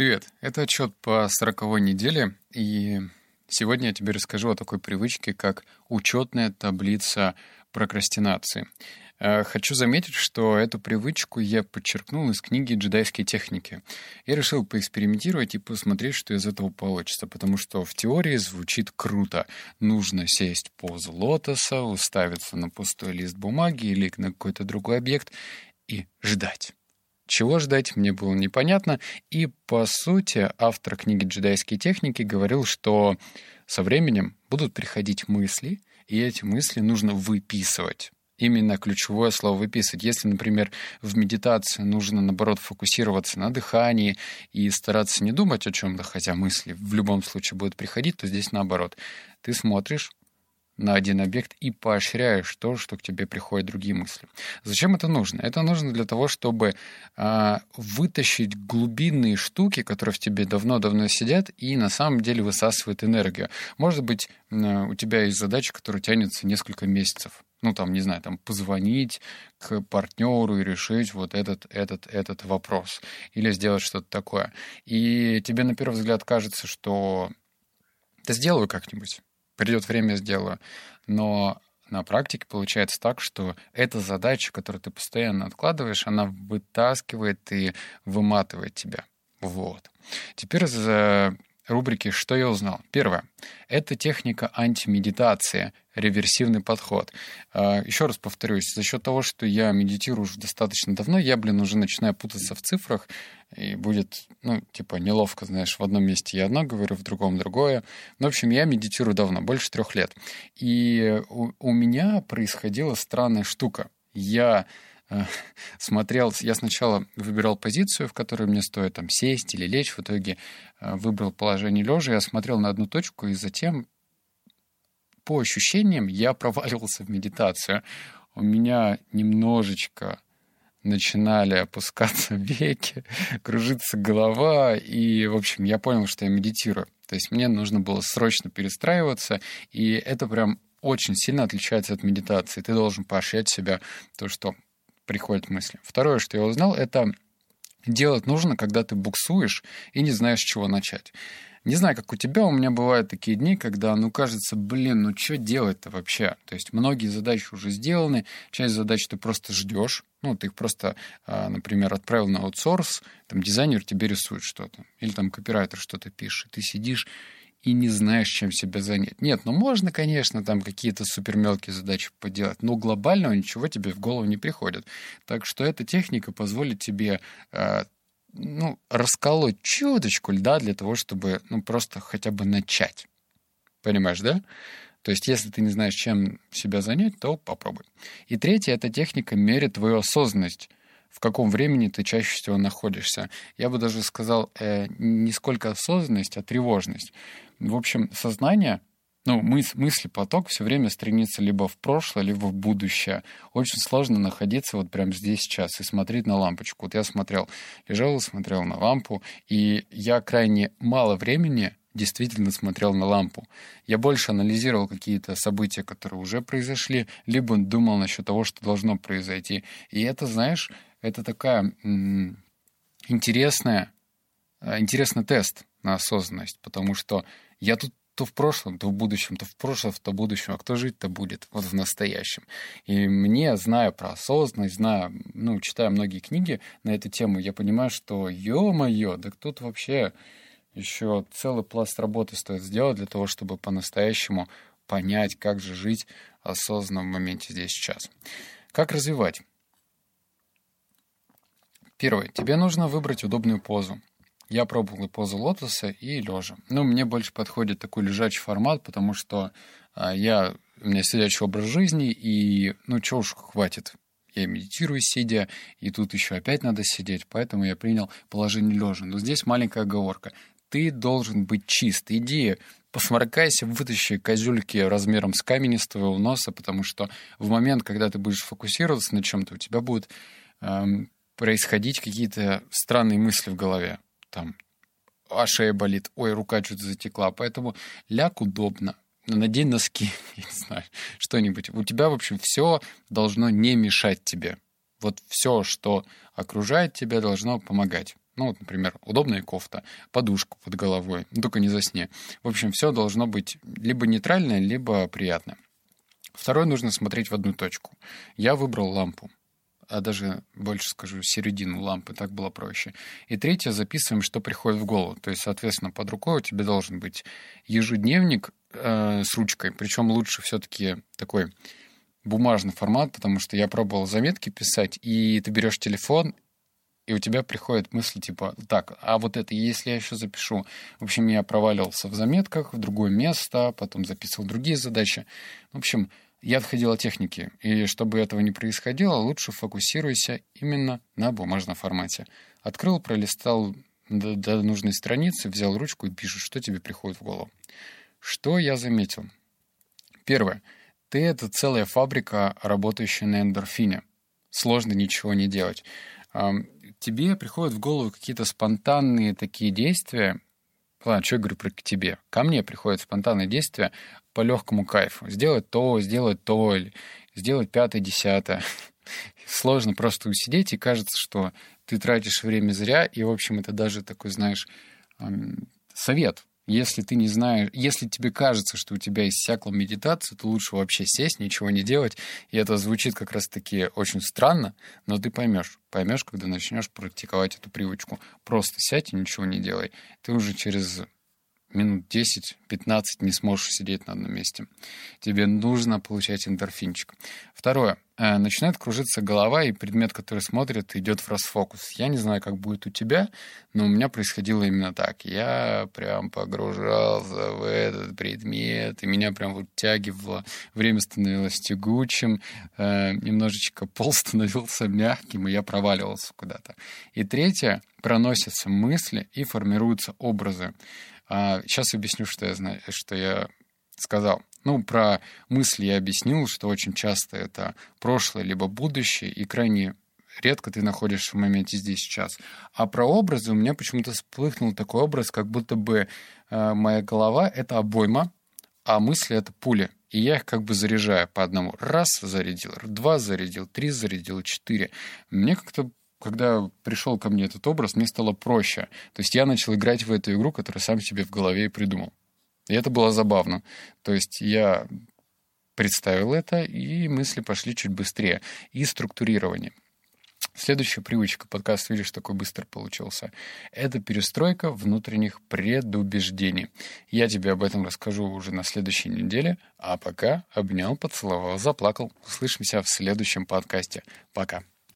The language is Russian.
Привет, это отчет по сороковой неделе, и сегодня я тебе расскажу о такой привычке, как учетная таблица прокрастинации. Э, хочу заметить, что эту привычку я подчеркнул из книги «Джедайские техники». Я решил поэкспериментировать и посмотреть, что из этого получится, потому что в теории звучит круто. Нужно сесть позу лотоса, уставиться на пустой лист бумаги или на какой-то другой объект и ждать. Чего ждать, мне было непонятно. И, по сути, автор книги «Джедайские техники» говорил, что со временем будут приходить мысли, и эти мысли нужно выписывать. Именно ключевое слово «выписывать». Если, например, в медитации нужно, наоборот, фокусироваться на дыхании и стараться не думать о чем-то, хотя мысли в любом случае будут приходить, то здесь наоборот. Ты смотришь, на один объект и поощряешь то, что к тебе приходят другие мысли. Зачем это нужно? Это нужно для того, чтобы а, вытащить глубинные штуки, которые в тебе давно-давно сидят и на самом деле высасывают энергию. Может быть, у тебя есть задача, которая тянется несколько месяцев ну, там, не знаю, там, позвонить к партнеру и решить вот этот, этот, этот вопрос. Или сделать что-то такое. И тебе на первый взгляд кажется, что да сделаю как-нибудь придет время, сделаю. Но на практике получается так, что эта задача, которую ты постоянно откладываешь, она вытаскивает и выматывает тебя. Вот. Теперь за рубрики «Что я узнал?». Первое. Это техника антимедитации, реверсивный подход. А, Еще раз повторюсь, за счет того, что я медитирую уже достаточно давно, я, блин, уже начинаю путаться в цифрах, и будет, ну, типа, неловко, знаешь, в одном месте я одно говорю, в другом другое. Ну, в общем, я медитирую давно, больше трех лет. И у, у меня происходила странная штука. Я смотрел, я сначала выбирал позицию, в которой мне стоит там сесть или лечь, в итоге э, выбрал положение лежа, я смотрел на одну точку, и затем по ощущениям я проваливался в медитацию. У меня немножечко начинали опускаться веки, кружиться голова, и, в общем, я понял, что я медитирую. То есть мне нужно было срочно перестраиваться, и это прям очень сильно отличается от медитации. Ты должен поощрять себя, то, что приходят мысли. Второе, что я узнал, это делать нужно, когда ты буксуешь и не знаешь, с чего начать. Не знаю, как у тебя, у меня бывают такие дни, когда, ну, кажется, блин, ну, что делать-то вообще? То есть многие задачи уже сделаны, часть задач ты просто ждешь, ну, ты их просто, а, например, отправил на аутсорс, там дизайнер тебе рисует что-то, или там копирайтер что-то пишет, ты сидишь и не знаешь, чем себя занять. Нет, ну можно, конечно, там какие-то супер мелкие задачи поделать, но глобального ничего тебе в голову не приходит. Так что эта техника позволит тебе а, ну, расколоть чуточку льда для того, чтобы, ну, просто хотя бы начать. Понимаешь, да? То есть, если ты не знаешь, чем себя занять, то попробуй. И третье — это техника мерит твою осознанность. В каком времени ты чаще всего находишься. Я бы даже сказал, э, не сколько осознанность, а тревожность. В общем, сознание ну, мыс мысли поток все время стремится либо в прошлое, либо в будущее. Очень сложно находиться вот прямо здесь сейчас и смотреть на лампочку. Вот я смотрел, лежал и смотрел на лампу, и я крайне мало времени действительно смотрел на лампу. Я больше анализировал какие-то события, которые уже произошли, либо думал насчет того, что должно произойти. И это, знаешь, это такая интересная, э, интересный тест на осознанность, потому что я тут то в прошлом, то в будущем, то в прошлом, то в будущем, а кто жить-то будет вот в настоящем. И мне, зная про осознанность, зная, ну, читая многие книги на эту тему, я понимаю, что, ё-моё, да тут вообще еще целый пласт работы стоит сделать для того, чтобы по-настоящему понять, как же жить осознанно в моменте здесь сейчас. Как развивать? Первое. Тебе нужно выбрать удобную позу. Я пробовал и позу лотоса, и лежа. Ну, мне больше подходит такой лежачий формат, потому что а, я, у меня сидячий образ жизни, и, ну, чего уж хватит. Я медитирую сидя, и тут еще опять надо сидеть, поэтому я принял положение лежа. Но здесь маленькая оговорка. Ты должен быть чист. Иди, посморкайся, вытащи козюльки размером с камень из твоего носа, потому что в момент, когда ты будешь фокусироваться на чем-то, у тебя будут эм, происходить какие-то странные мысли в голове там, а шея болит, ой, рука что-то затекла. Поэтому ляг удобно, надень носки, не знаю, что-нибудь. У тебя, в общем, все должно не мешать тебе. Вот все, что окружает тебя, должно помогать. Ну, вот, например, удобная кофта, подушку под головой, ну, только не засни. В общем, все должно быть либо нейтральное, либо приятное. Второе, нужно смотреть в одну точку. Я выбрал лампу а даже больше скажу, середину лампы, так было проще. И третье, записываем, что приходит в голову. То есть, соответственно, под рукой у тебя должен быть ежедневник э, с ручкой, причем лучше все-таки такой бумажный формат, потому что я пробовал заметки писать, и ты берешь телефон, и у тебя приходят мысли типа, так, а вот это, если я еще запишу. В общем, я проваливался в заметках в другое место, потом записывал другие задачи. В общем, я отходил от техники, и чтобы этого не происходило, лучше фокусируйся именно на бумажном формате. Открыл, пролистал до, до нужной страницы, взял ручку и пишешь, что тебе приходит в голову. Что я заметил? Первое. Ты — это целая фабрика, работающая на эндорфине. Сложно ничего не делать. Тебе приходят в голову какие-то спонтанные такие действия, Ладно, что я говорю про к тебе? Ко мне приходят спонтанные действия по легкому кайфу. Сделать то, сделать то, или сделать пятое, десятое. Сложно просто усидеть, и кажется, что ты тратишь время зря, и, в общем, это даже такой, знаешь, совет если ты не знаешь, если тебе кажется, что у тебя иссякла медитация, то лучше вообще сесть, ничего не делать. И это звучит как раз-таки очень странно, но ты поймешь. Поймешь, когда начнешь практиковать эту привычку. Просто сядь и ничего не делай. Ты уже через минут 10-15 не сможешь сидеть на одном месте. Тебе нужно получать эндорфинчик. Второе. Э, начинает кружиться голова, и предмет, который смотрит, идет в расфокус. Я не знаю, как будет у тебя, но у меня происходило именно так. Я прям погружался в этот предмет, и меня прям вытягивало. Время становилось тягучим, э, немножечко пол становился мягким, и я проваливался куда-то. И третье. Проносятся мысли и формируются образы. А сейчас объясню, что я, знаю, что я сказал. Ну, про мысли я объяснил, что очень часто это прошлое либо будущее, и крайне редко ты находишься в моменте здесь сейчас. А про образы у меня почему-то всплыхнул такой образ, как будто бы э, моя голова — это обойма, а мысли — это пули. И я их как бы заряжаю по одному. Раз зарядил, два зарядил, три зарядил, четыре. Мне как-то когда пришел ко мне этот образ, мне стало проще. То есть я начал играть в эту игру, которую сам себе в голове и придумал. И это было забавно. То есть я представил это, и мысли пошли чуть быстрее. И структурирование. Следующая привычка, подкаст, видишь, такой быстро получился, это перестройка внутренних предубеждений. Я тебе об этом расскажу уже на следующей неделе, а пока обнял, поцеловал, заплакал. Услышимся в следующем подкасте. Пока.